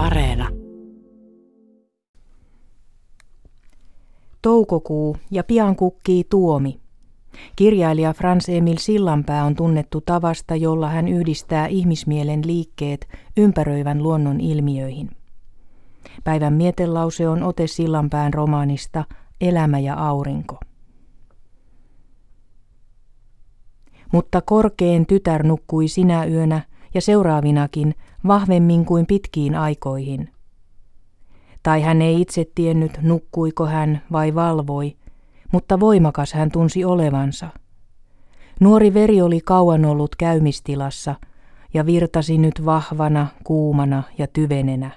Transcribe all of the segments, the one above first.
Areena. Toukokuu ja pian kukkii Tuomi. Kirjailija Frans Emil Sillanpää on tunnettu tavasta, jolla hän yhdistää ihmismielen liikkeet ympäröivän luonnon ilmiöihin. Päivän mietelause on ote Sillanpään romaanista Elämä ja aurinko. Mutta korkeen tytär nukkui sinä yönä ja seuraavinakin vahvemmin kuin pitkiin aikoihin. Tai hän ei itse tiennyt, nukkuiko hän vai valvoi, mutta voimakas hän tunsi olevansa. Nuori veri oli kauan ollut käymistilassa ja virtasi nyt vahvana, kuumana ja tyvenenä.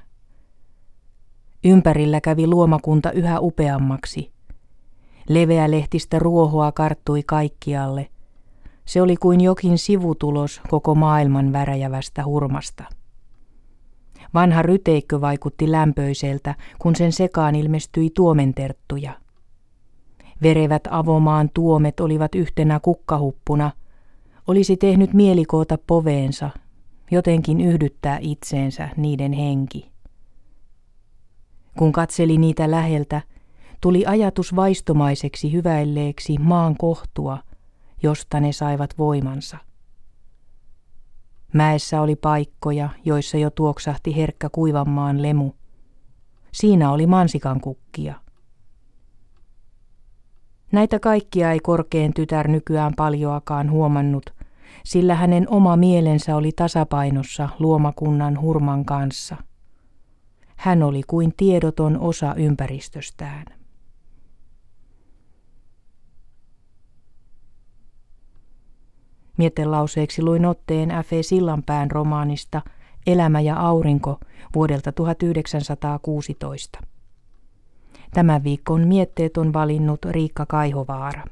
Ympärillä kävi luomakunta yhä upeammaksi. Leveä lehtistä ruohoa karttui kaikkialle. Se oli kuin jokin sivutulos koko maailman väräjävästä hurmasta. Vanha ryteikkö vaikutti lämpöiseltä, kun sen sekaan ilmestyi tuomenterttuja. Verevät avomaan tuomet olivat yhtenä kukkahuppuna. Olisi tehnyt mielikoota poveensa, jotenkin yhdyttää itseensä niiden henki. Kun katseli niitä läheltä, tuli ajatus vaistomaiseksi hyväilleeksi maan kohtua, josta ne saivat voimansa. Mäessä oli paikkoja, joissa jo tuoksahti herkkä kuivanmaan lemu. Siinä oli mansikan kukkia. Näitä kaikkia ei korkeen tytär nykyään paljoakaan huomannut, sillä hänen oma mielensä oli tasapainossa luomakunnan hurman kanssa. Hän oli kuin tiedoton osa ympäristöstään. Mietelauseeksi luin otteen F. E. Sillanpään romaanista Elämä ja aurinko vuodelta 1916. Tämän viikon mietteet on valinnut Riikka Kaihovaara.